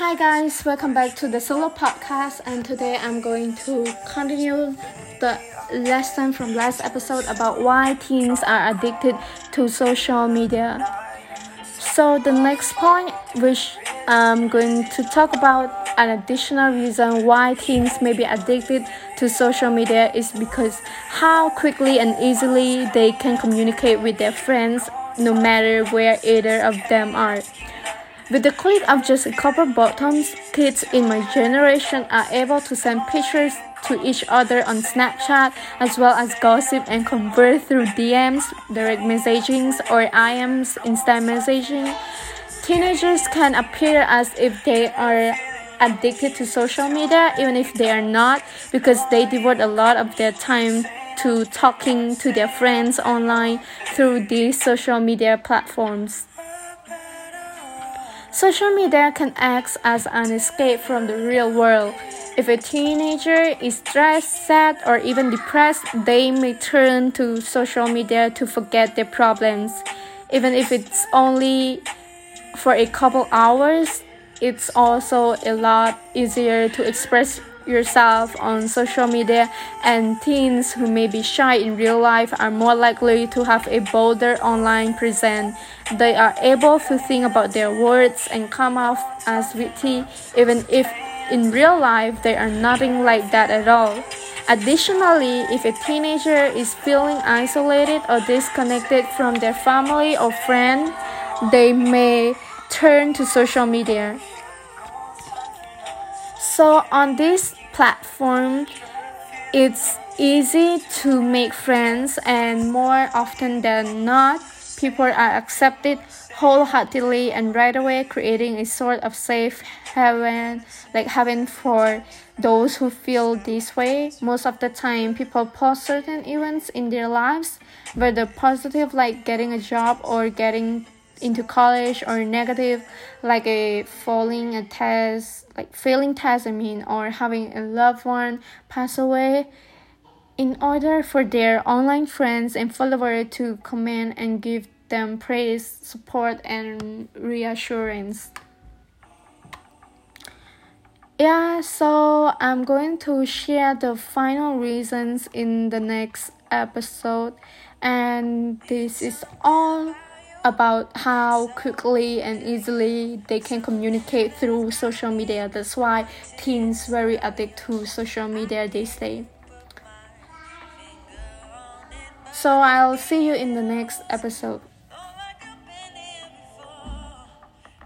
Hi guys, welcome back to the solo podcast and today I'm going to continue the lesson from last episode about why teens are addicted to social media. So the next point which I'm going to talk about an additional reason why teens may be addicted to social media is because how quickly and easily they can communicate with their friends no matter where either of them are. With the click of just a couple buttons, kids in my generation are able to send pictures to each other on Snapchat as well as gossip and converse through DMs, direct messagings, or IMs, instant messaging. Teenagers can appear as if they are addicted to social media, even if they are not, because they devote a lot of their time to talking to their friends online through these social media platforms. Social media can act as an escape from the real world. If a teenager is stressed, sad, or even depressed, they may turn to social media to forget their problems. Even if it's only for a couple hours, it's also a lot easier to express yourself on social media, and teens who may be shy in real life are more likely to have a bolder online presence. They are able to think about their words and come off as witty, even if in real life they are nothing like that at all. Additionally, if a teenager is feeling isolated or disconnected from their family or friend, they may turn to social media. So on this platform, it's easy to make friends, and more often than not, people are accepted wholeheartedly and right away, creating a sort of safe haven, like haven for those who feel this way. Most of the time, people post certain events in their lives, whether positive, like getting a job or getting into college or negative like a failing a test like failing test i mean or having a loved one pass away in order for their online friends and followers to comment and give them praise support and reassurance. Yeah so i'm going to share the final reasons in the next episode. And this is all about how quickly and easily they can communicate through social media. That's why teens very addicted to social media these days. So I'll see you in the next episode.